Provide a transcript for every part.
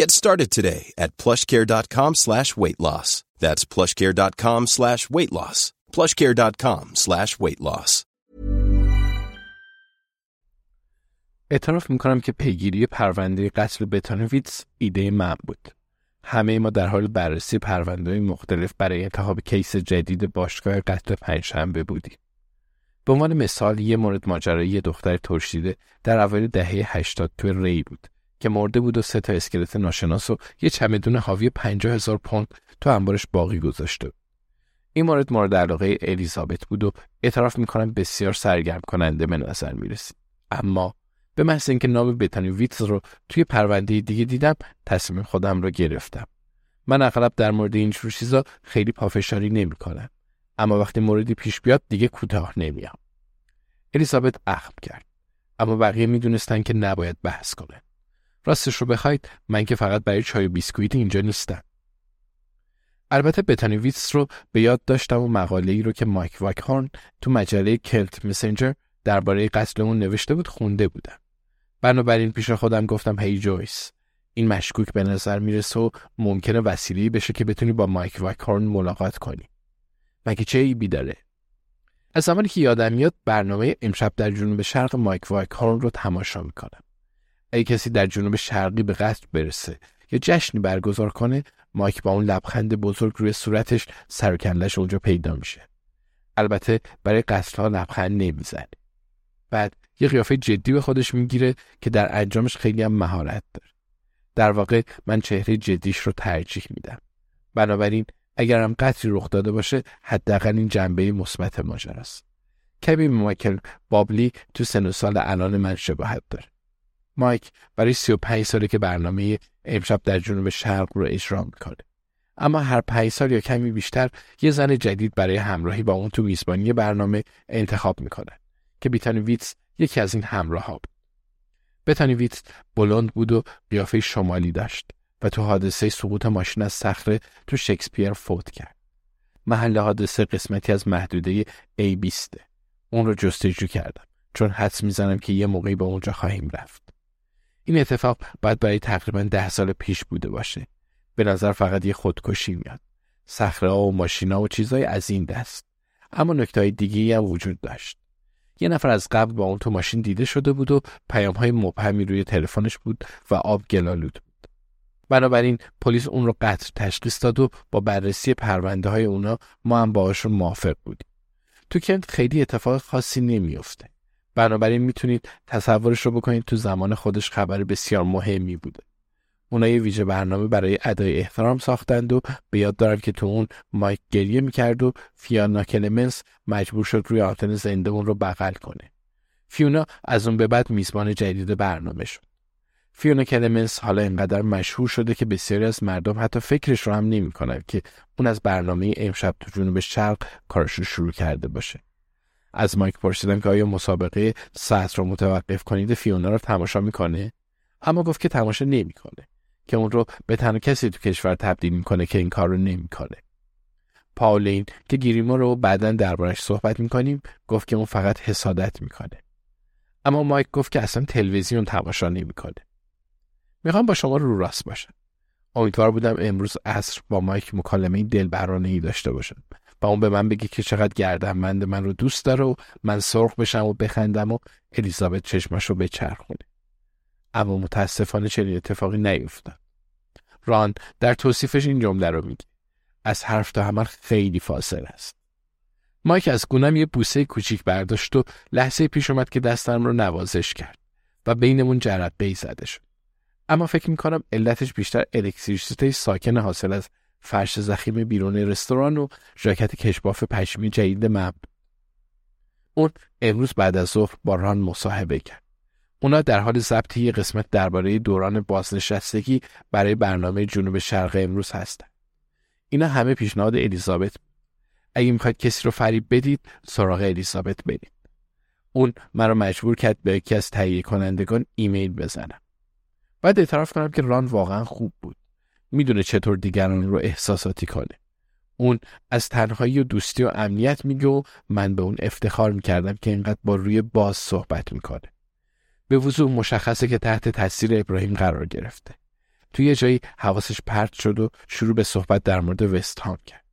Get started today at plushcare.com slash weight loss. That's plushcare.com slash weight loss. plushcare.com slash weight loss. اعتراف می‌کنم که پیگیری پرونده قتل بتانویتس ایده من بود. همه ما در حال بررسی پرونده مختلف برای انتخاب کیس جدید باشگاه قتل پنجشنبه بودیم. به عنوان مثال یه مورد ماجرای یه دختر ترشیده در اوایل دهه 80 تو ری بود که مرده بود و سه تا اسکلت ناشناس و یه چمدون حاوی 50 هزار پوند تو انبارش باقی گذاشته. این مورد مورد علاقه الیزابت بود و اعتراف می‌کنم بسیار سرگرم کننده به نظر می‌رسید. اما به محض اینکه نام بتانی ویتز رو توی پرونده دیگه دیدم تصمیم خودم رو گرفتم. من اغلب در مورد این جور چیزا خیلی پافشاری نمی‌کنم. اما وقتی موردی پیش بیاد دیگه کوتاه نمیام. الیزابت اخم کرد. اما بقیه می‌دونستن که نباید بحث کنه. راستش رو بخواید من که فقط برای چای و بیسکویت اینجا نیستم. البته بتانی ویتس رو به یاد داشتم و مقاله ای رو که مایک واکهورن تو مجله کلت مسنجر درباره قتل اون نوشته بود خونده بودم. بنابراین پیش خودم گفتم هی جویس این مشکوک به نظر می‌رسه و ممکنه وسیله‌ای بشه که بتونی با مایک واکهورن ملاقات کنی. مگه چه ایبی داره؟ از زمانی که یادم میاد برنامه امشب در جنوب شرق مایک واکهورن رو تماشا می‌کنم. اگه کسی در جنوب شرقی به قتل برسه یا جشنی برگزار کنه مایک با اون لبخند بزرگ روی صورتش سر اونجا پیدا میشه. البته برای قتل ها لبخند نمی‌زنه. بعد یه قیافه جدی به خودش می‌گیره که در انجامش خیلی هم مهارت داره. در واقع من چهره جدیش رو ترجیح میدم. بنابراین اگرم قتلی رخ داده باشه حداقل این جنبه مثبت ماجراست. کمی مایکل بابلی تو سن و سال الان من شباهت داره. مایک برای 35 ساله که برنامه امشب در جنوب شرق رو اجرا می‌کنه. اما هر پنج سال یا کمی بیشتر یه زن جدید برای همراهی با اون تو میزبانی برنامه انتخاب می‌کنه که بیتانی ویتس یکی از این همراه ها بود. بتانی ویتس بلند بود و قیافه شمالی داشت و تو حادثه سقوط ماشین از صخره تو شکسپیر فوت کرد. محل حادثه قسمتی از محدوده A20 اون رو جستجو کردم چون حدس می‌زنم که یه موقعی به اونجا خواهیم رفت. این اتفاق باید برای تقریبا ده سال پیش بوده باشه. به نظر فقط یه خودکشی میاد. صخره و ماشینا و چیزای از این دست. اما نکته های دیگه هم وجود داشت. یه نفر از قبل با اون تو ماشین دیده شده بود و پیام های مبهمی روی تلفنش بود و آب گلالود بود. بنابراین پلیس اون رو قتل تشخیص داد و با بررسی پرونده های اونا ما هم باهاشون موافق بودیم. تو کنت خیلی اتفاق خاصی نمیافته. بنابراین می‌تونید تصورش رو بکنید تو زمان خودش خبر بسیار مهمی بوده. اونا یه ویژه برنامه برای ادای احترام ساختند و به یاد دارم که تو اون مایک گریه می‌کرد و فیانا کلمنس مجبور شد روی آنتن زنده اون رو بغل کنه. فیونا از اون به بعد میزبان جدید برنامه شد. فیونا کلمنس حالا اینقدر مشهور شده که بسیاری از مردم حتی فکرش رو هم نمی‌کنن که اون از برنامه امشب تو جنوب شرق کارش رو شروع کرده باشه. از مایک پرسیدم که آیا مسابقه ساعت رو متوقف کنید؟ فیونا رو تماشا می‌کنه؟ اما گفت که تماشا نمی‌کنه که اون رو به تنها کسی تو کشور تبدیل می‌کنه که این کار رو نمی‌کنه. پاولین که گیریمو رو بعدا دربارش صحبت می‌کنیم گفت که اون فقط حسادت می‌کنه. اما مایک گفت که اصلا تلویزیون تماشا نمی‌کنه. می‌خوام با شما رو راست باشم. امیدوار بودم امروز عصر با مایک مکالمه دلبرانه ای داشته باشم. و اون به من بگه که چقدر گردنمند من رو دوست داره و من سرخ بشم و بخندم و الیزابت چشمش رو بچرخونه. اما متاسفانه چنین اتفاقی نیفتاد. ران در توصیفش این جمله رو میگه. از حرف تا عمل خیلی فاصله است. مایک از گونم یه بوسه کوچیک برداشت و لحظه پیش اومد که دستم رو نوازش کرد و بینمون جرقه زده شد. اما فکر می‌کنم علتش بیشتر الکتریسیته ساکن حاصل از فرش زخیم بیرون رستوران و ژاکت کشباف پشمی جدید مب اون امروز بعد از ظهر با ران مصاحبه کرد اونا در حال ضبط یه قسمت درباره دوران بازنشستگی برای برنامه جنوب شرق امروز هستن. اینا همه پیشنهاد الیزابت اگه می‌خواید کسی رو فریب بدید سراغ الیزابت برید. اون مرا مجبور کرد به یکی از تهیه کنندگان ایمیل بزنم. باید اعتراف کنم که ران واقعا خوب بود. می‌دونه چطور دیگران رو احساساتی کنه. اون از تنهایی و دوستی و امنیت میگه و من به اون افتخار می‌کردم که اینقدر با روی باز صحبت می‌کنه. به وضوح مشخصه که تحت تاثیر ابراهیم قرار گرفته. توی یه جایی حواسش پرت شد و شروع به صحبت در مورد وست هام کرد.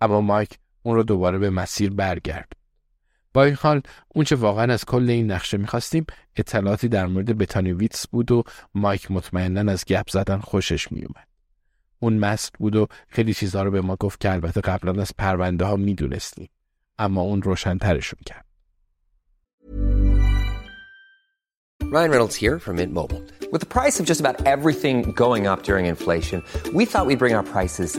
اما مایک اون رو دوباره به مسیر برگرد. با این حال اون چه واقعا از کل این نقشه می‌خواستیم اطلاعاتی در مورد بتانی ویتس بود و مایک مطمئنا از گپ زدن خوشش میومد. اون مست بود و خیلی چیزها رو به ما گفت که البته قبلا از پرونده ها می‌دونستیم. اما اون روشنترشون کرد. Ryan Reynolds here from Mint Mobile. With the price of just about everything going up during inflation, we thought we'd bring our prices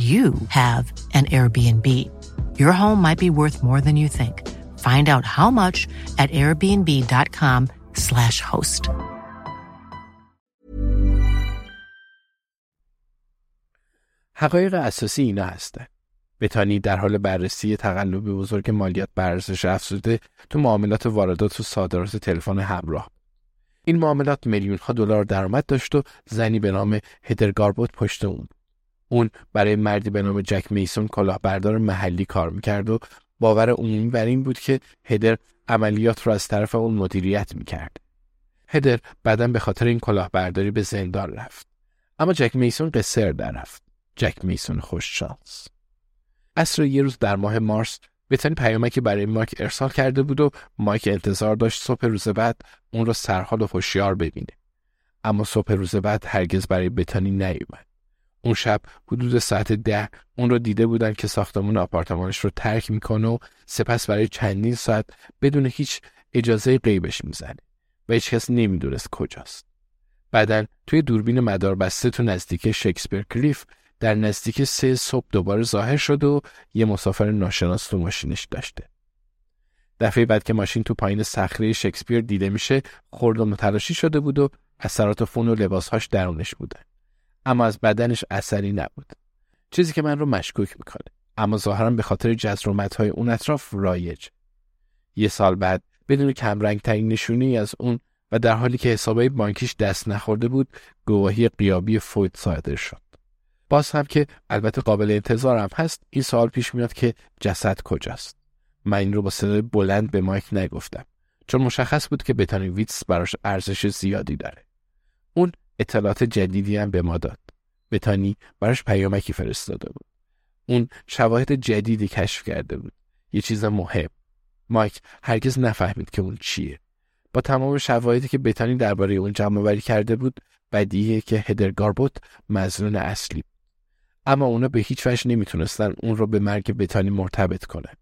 you have an Airbnb. Your home might be worth more than you think. Find out how much at airbnb.com/slash host. حقایق اساسی اینا هستن. بتانی در حال بررسی تقلب بزرگ مالیات بر ارزش افزوده تو معاملات واردات و صادرات تلفن همراه. این معاملات میلیون ها دلار درآمد داشت و زنی به نام هدر گاربوت پشت اون. اون برای مردی به نام جک میسون کلاهبردار محلی کار می‌کرد و باور عمومی بر این بود که هدر عملیات رو از طرف اون مدیریت می‌کرد. هدر بعدا به خاطر این کلاهبرداری به زندان رفت. اما جک میسون قصر در رفت. جک میسون خوش شانس. اصر یه روز در ماه مارس بتانی پیامکی برای مایک ارسال کرده بود و مایک انتظار داشت صبح روز بعد اون رو سرحال و هوشیار ببینه. اما صبح روز بعد هرگز برای بتانی نیومد. اون شب حدود ساعت ده اون رو دیده بودن که ساختمون آپارتمانش رو ترک می‌کنه و سپس برای چندین ساعت بدون هیچ اجازه غیبش می‌زنه و هیچ کس نمی‌دونست کجاست. بعدا توی دوربین مدار بسته تو نزدیک شکسپیر کلیف در نزدیک سه صبح دوباره ظاهر شد و یه مسافر ناشناس تو ماشینش داشته. دفعه بعد که ماشین تو پایین صخره شکسپیر دیده میشه خرد و متلاشی شده بود و اثرات فون و لباسهاش درونش بودن. اما از بدنش اثری نبود. چیزی که من رو مشکوک می‌کنه. اما ظاهرا به خاطر جزرومت های اون اطراف رایج. یه سال بعد بدون کمرنگ ترین نشونی از اون و در حالی که حسابای بانکیش دست نخورده بود گواهی قیابی فوت صادر شد. باز هم که البته قابل انتظارم هست این سوال پیش میاد که جسد کجاست من این رو با صدای بلند به مایک نگفتم چون مشخص بود که بتانی ویتس براش ارزش زیادی داره اون اطلاعات جدیدی هم به ما داد. بتانی براش پیامکی فرستاده بود. اون شواهد جدیدی کشف کرده بود. یه چیز مهم. مایک هرگز نفهمید که اون چیه. با تمام شواهدی که بتانی درباره اون جمع کرده بود بدیه که هدرگاربوت مزنون اصلی بود. اما اونا به هیچ وجه نمی‌تونستن اون رو به مرگ بتانی مرتبط کنن.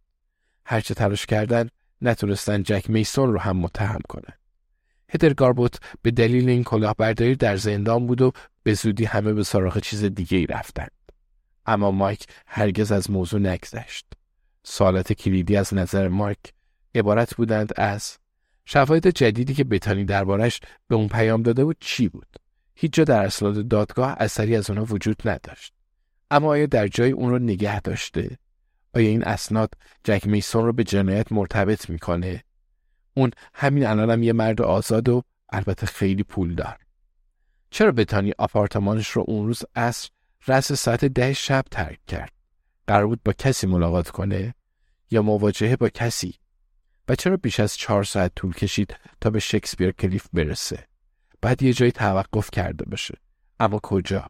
هرچه تلاش کردن نتونستن جک میسون رو هم متهم کنن. هدرگاربوت به دلیل این کلاهبرداری در زندان بود و به زودی همه به سراغ چیز دیگه ای رفتن اما مایک هرگز از موضوع نگذشت. سوالات کلیدی از نظر مایک عبارت بودند از شواهد جدیدی که بتانی دربارش به اون پیام داده بود چی بود؟ هیچ جا در اسناد دادگاه اثری از اونها وجود نداشت. اما آیا در جای اون رو نگه داشته؟ آیا این اسناد جک میسون رو به جنایت مرتبط می‌کنه؟ اون همین الانم یه مرد آزاد و البته خیلی پول دار. چرا بتانی آپارتمانش رو اون روز عصر رس ساعت ده شب ترک کرد؟ قرار بود با کسی ملاقات کنه یا مواجهه با کسی؟ و چرا بیش از چهار ساعت طول کشید تا به شکسپیر کلیف برسه؟ بعد یه جایی توقف کرده باشه. اما کجا؟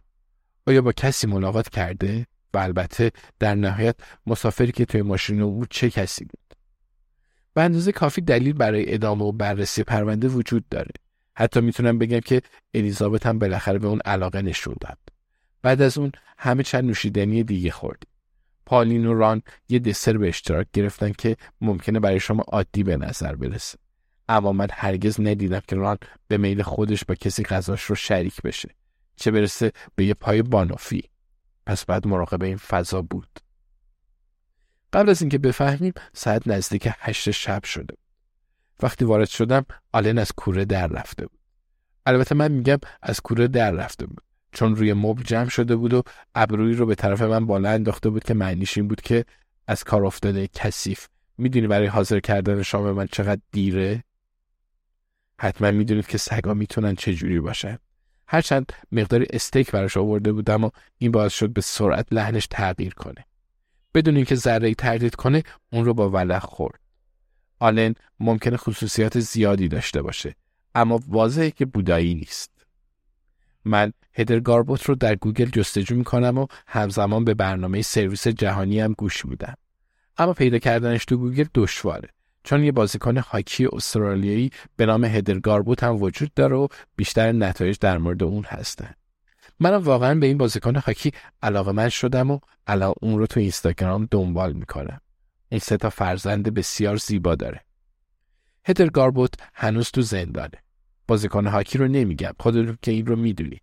آیا با کسی ملاقات کرده؟ و البته در نهایت مسافری که توی ماشین بود چه کسی بود؟ به اندازه کافی دلیل برای ادامه و بررسی پرونده وجود داره. حتی می‌تونم بگم که الیزابت هم بالاخره به اون علاقه نشون داد. بعد از اون همه چند نوشیدنی دیگه خوردیم پالین و ران یه دسر به اشتراک گرفتن که ممکنه برای شما عادی به نظر برسه. اما من هرگز ندیدم که ران به میل خودش با کسی غذاش رو شریک بشه. چه برسه به یه پای بانوفی پس بعد مراقب این فضا بود. قبل از اینکه بفهمیم ساعت نزدیک هشت شب شده وقتی وارد شدم آلن از کوره در رفته بود. البته من میگم از کوره در رفته بود چون روی مبل جمع شده بود و ابروی رو به طرف من بالا انداخته بود که معنیش این بود که از کار افتاده کثیف. می‌دونی برای حاضر کردن شام من چقدر دیره؟ حتما می‌دونید که سگا می‌تونن چجوری باشن. هرچند مقداری استیک براش آورده بودم و این باعث شد به سرعت لحنش تغییر کنه. بدون اینکه ذره تردید کنه اون رو با ولخ خورد. آلن ممکنه خصوصیات زیادی داشته باشه اما واضحه که بودایی نیست. من هدر گاربوت رو در گوگل جستجو می‌کنم و همزمان به برنامه سرویس جهانی هم گوش میدم. اما پیدا کردنش تو گوگل دشواره چون یه بازیکن هاکی استرالیایی به نام هدر گاربوت هم وجود داره و بیشتر نتایج در مورد اون هستن. منم واقعا به این بازیکن هاکی علاقه‌مند شدم و الان اون رو تو اینستاگرام دنبال می‌کنم. این سه تا فرزند بسیار زیبا داره. هدر گاربوت هنوز تو زندانه. بازیکن هاکی رو نمیگم خودتون که این رو می‌دونید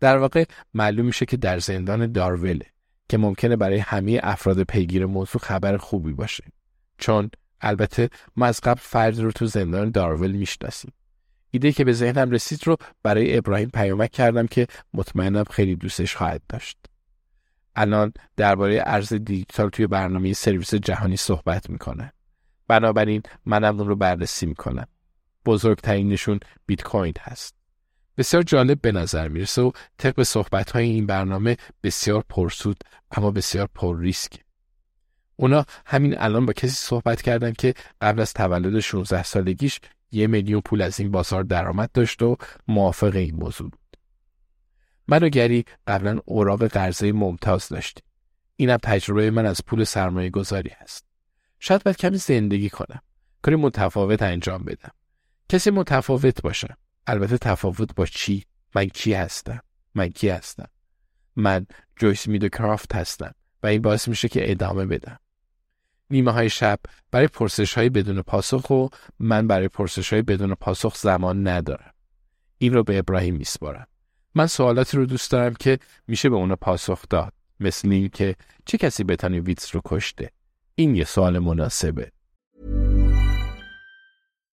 در واقع معلوم میشه که در زندان داروله که ممکنه برای همه افراد پیگیر موضوع خبر خوبی باشه. چون البته ما از قبل فرد رو تو زندان دارول می‌شناسیم. ایده که به ذهنم رسید رو برای ابراهیم پیامک کردم که مطمئنم خیلی دوستش خواهد داشت. الان درباره ارز دیجیتال توی برنامه سرویس جهانی صحبت می‌کنه. بنابراین منم اون رو بررسی می‌کنم. بزرگترین نشون بیت کوین هست. بسیار جالب به نظر می‌رسه و طبق صحبت های این برنامه بسیار پرسود اما بسیار پر ریسک. اونا همین الان با کسی صحبت کردن که قبل از تولد 16 سالگیش یه میلیون پول از این بازار درآمد داشت و موافق این موضوع بود. من و گری قبلا اوراق قرضه ممتاز داشتیم. اینم تجربه من از پول سرمایه گذاری هست. شاید باید کمی زندگی کنم. کاری متفاوت انجام بدم. کسی متفاوت باشم. البته تفاوت با چی؟ من کی هستم؟ من کی هستم؟ من جویس میدو کرافت هستم و این باعث میشه که ادامه بدم. نیمه های شب برای پرسش های بدون پاسخ و من برای پرسش های بدون پاسخ زمان ندارم. این رو به ابراهیم میسپارم. من سوالاتی رو دوست دارم که میشه به اونا پاسخ داد. مثل این که چه کسی بتانی ویتس رو کشته؟ این یه سوال مناسبه.